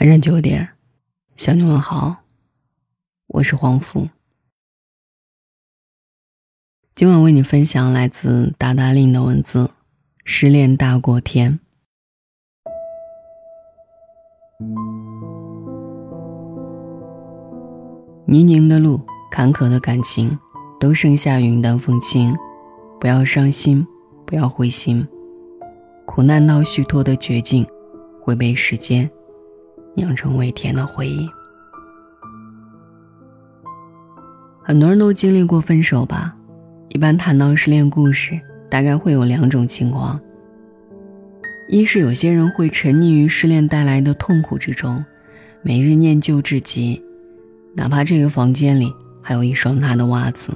晚上九点，向你问好，我是黄福。今晚为你分享来自达达令的文字：失恋大过天。泥泞的路，坎坷的感情，都剩下云淡风轻。不要伤心，不要灰心。苦难到虚脱的绝境，会被时间。酿成味甜的回忆。很多人都经历过分手吧？一般谈到失恋故事，大概会有两种情况：一是有些人会沉溺于失恋带来的痛苦之中，每日念旧至极，哪怕这个房间里还有一双他的袜子，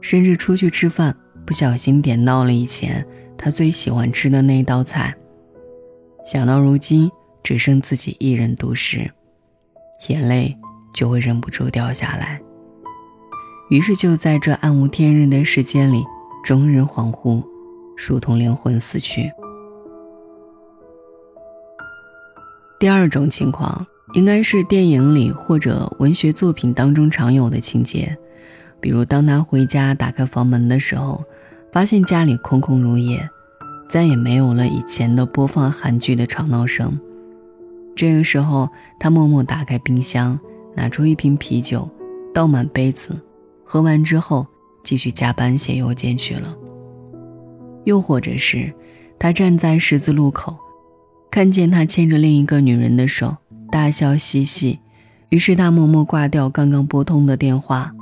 甚至出去吃饭不小心点到了以前他最喜欢吃的那道菜，想到如今。只剩自己一人独食，眼泪就会忍不住掉下来。于是就在这暗无天日的时间里，终日恍惚，如同灵魂死去。第二种情况，应该是电影里或者文学作品当中常有的情节，比如当他回家打开房门的时候，发现家里空空如也，再也没有了以前的播放韩剧的吵闹声。这个时候，他默默打开冰箱，拿出一瓶啤酒，倒满杯子，喝完之后继续加班写邮件去了。又或者是，他站在十字路口，看见他牵着另一个女人的手，大笑嬉戏，于是他默默挂掉刚刚拨通的电话，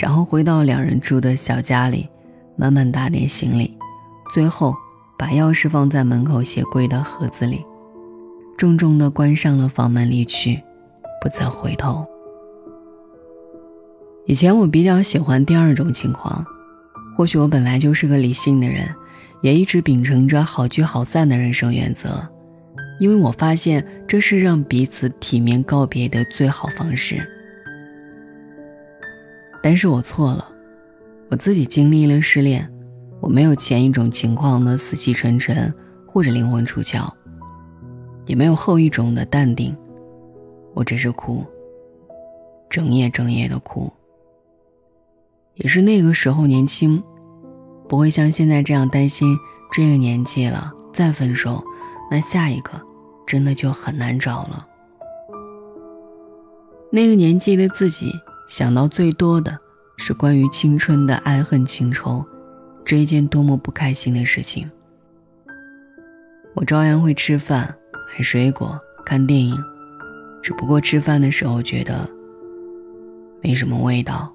然后回到两人住的小家里，慢慢打点行李，最后把钥匙放在门口鞋柜的盒子里。重重的关上了房门，离去，不再回头。以前我比较喜欢第二种情况，或许我本来就是个理性的人，也一直秉承着好聚好散的人生原则，因为我发现这是让彼此体面告别的最好方式。但是我错了，我自己经历了失恋，我没有前一种情况的死气沉沉或者灵魂出窍。也没有后一种的淡定，我只是哭，整夜整夜的哭。也是那个时候年轻，不会像现在这样担心这个年纪了再分手，那下一个真的就很难找了。那个年纪的自己想到最多的是关于青春的爱恨情仇，这一件多么不开心的事情。我照样会吃饭。买水果、看电影，只不过吃饭的时候觉得没什么味道，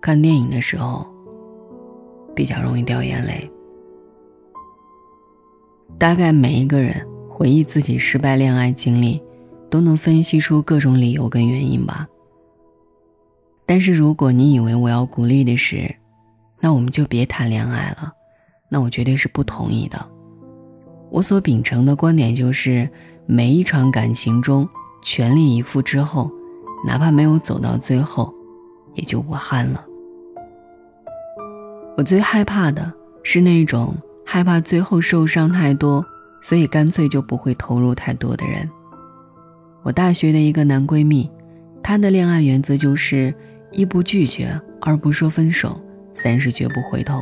看电影的时候比较容易掉眼泪。大概每一个人回忆自己失败恋爱经历，都能分析出各种理由跟原因吧。但是如果你以为我要鼓励的是，那我们就别谈恋爱了，那我绝对是不同意的。我所秉承的观点就是，每一场感情中全力以赴之后，哪怕没有走到最后，也就无憾了。我最害怕的是那种害怕最后受伤太多，所以干脆就不会投入太多的人。我大学的一个男闺蜜，他的恋爱原则就是一不拒绝，二不说分手，三是绝不回头。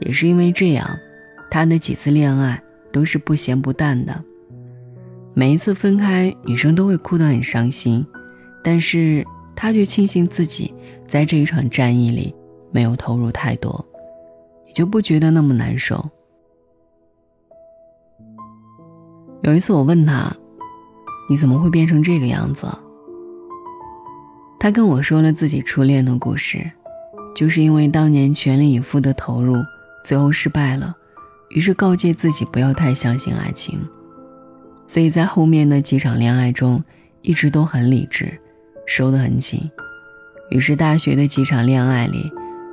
也是因为这样，他的几次恋爱。都是不咸不淡的，每一次分开，女生都会哭得很伤心，但是他却庆幸自己在这一场战役里没有投入太多，也就不觉得那么难受。有一次我问他：“你怎么会变成这个样子？”他跟我说了自己初恋的故事，就是因为当年全力以赴的投入，最后失败了。于是告诫自己不要太相信爱情，所以在后面的几场恋爱中，一直都很理智，收得很紧。于是大学的几场恋爱里，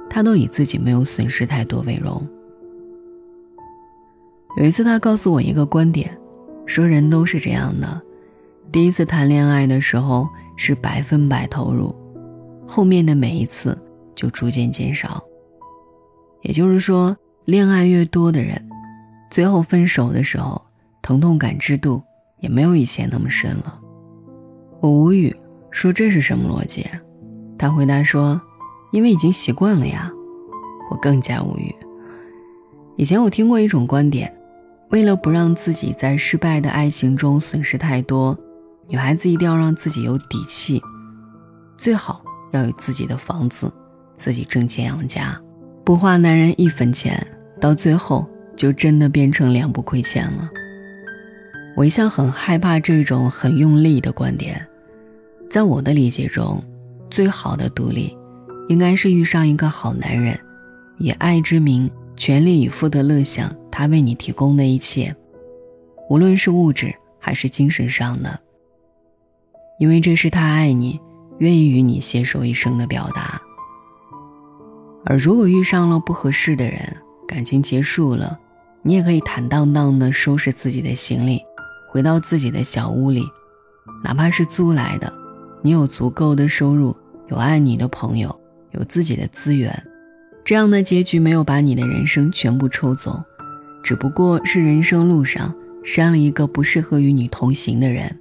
他都以自己没有损失太多为荣。有一次，他告诉我一个观点，说人都是这样的：第一次谈恋爱的时候是百分百投入，后面的每一次就逐渐减少。也就是说。恋爱越多的人，最后分手的时候，疼痛感知度也没有以前那么深了。我无语，说这是什么逻辑？他回答说：“因为已经习惯了呀。”我更加无语。以前我听过一种观点，为了不让自己在失败的爱情中损失太多，女孩子一定要让自己有底气，最好要有自己的房子，自己挣钱养家，不花男人一分钱，到最后就真的变成两不亏欠了。我一向很害怕这种很用力的观点，在我的理解中，最好的独立，应该是遇上一个好男人，以爱之名。全力以赴的乐享他为你提供的一切，无论是物质还是精神上的，因为这是他爱你、愿意与你携手一生的表达。而如果遇上了不合适的人，感情结束了，你也可以坦荡荡的收拾自己的行李，回到自己的小屋里，哪怕是租来的，你有足够的收入，有爱你的朋友，有自己的资源。这样的结局没有把你的人生全部抽走，只不过是人生路上删了一个不适合与你同行的人。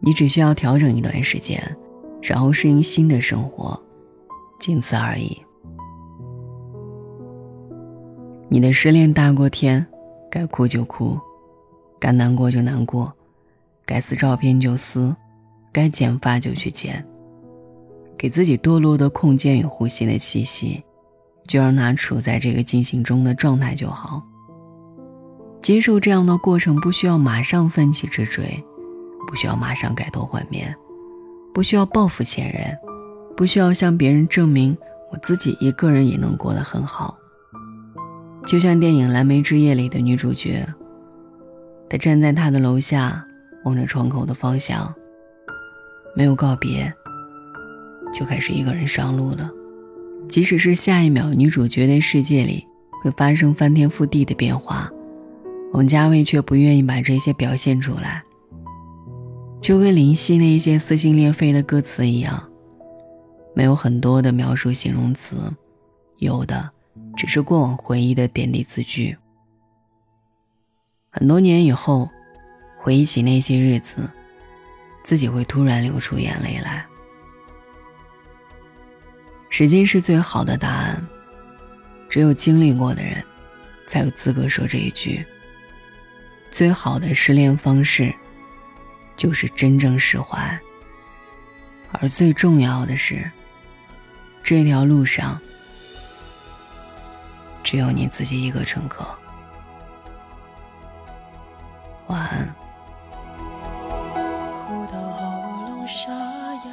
你只需要调整一段时间，然后适应新的生活，仅此而已。你的失恋大过天，该哭就哭，该难过就难过，该撕照片就撕，该剪发就去剪，给自己堕落的空间与呼吸的气息。就让他处在这个进行中的状态就好。接受这样的过程，不需要马上奋起直追，不需要马上改头换面，不需要报复前任，不需要向别人证明我自己一个人也能过得很好。就像电影《蓝莓之夜》里的女主角，她站在他的楼下，望着窗口的方向，没有告别，就开始一个人上路了。即使是下一秒，女主角的世界里会发生翻天覆地的变化，王家卫却不愿意把这些表现出来。就跟林夕那些撕心裂肺的歌词一样，没有很多的描述形容词，有的只是过往回忆的点滴字句。很多年以后，回忆起那些日子，自己会突然流出眼泪来。时间是最好的答案，只有经历过的人，才有资格说这一句。最好的失恋方式，就是真正释怀。而最重要的是，这条路上，只有你自己一个乘客。晚安。哭到喉咙沙哑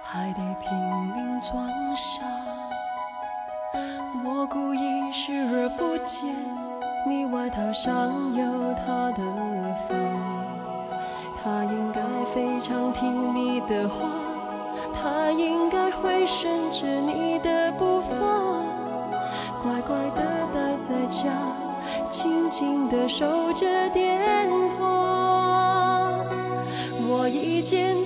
还得拼命装傻，我故意视而不见，你外套上有他的风，他应该非常听你的话，他应该会顺着你的步伐，乖乖的待在家，静静的守着电话，我一见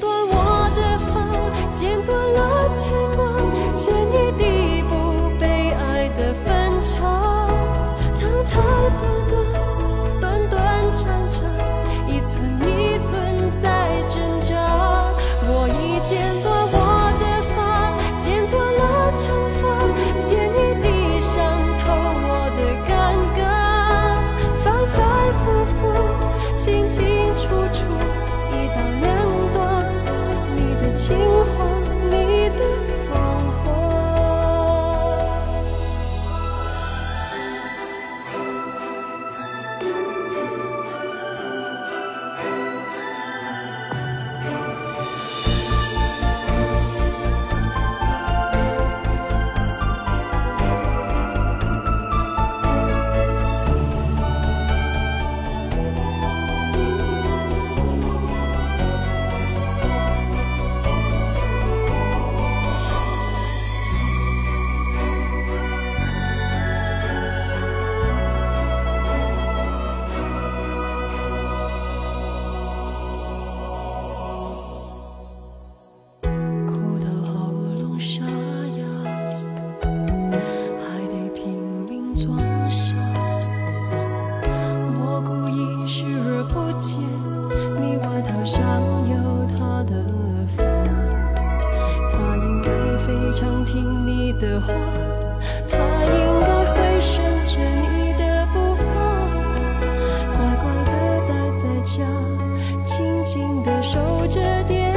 着电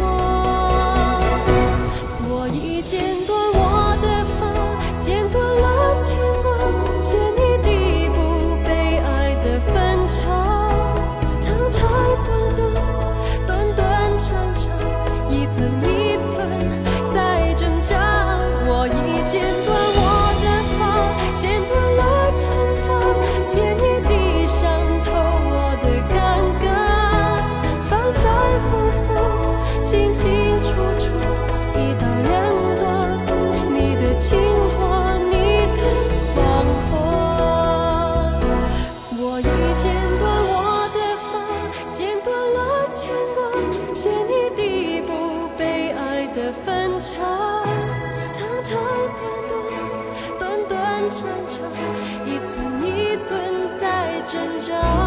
话。我已剪断挣扎。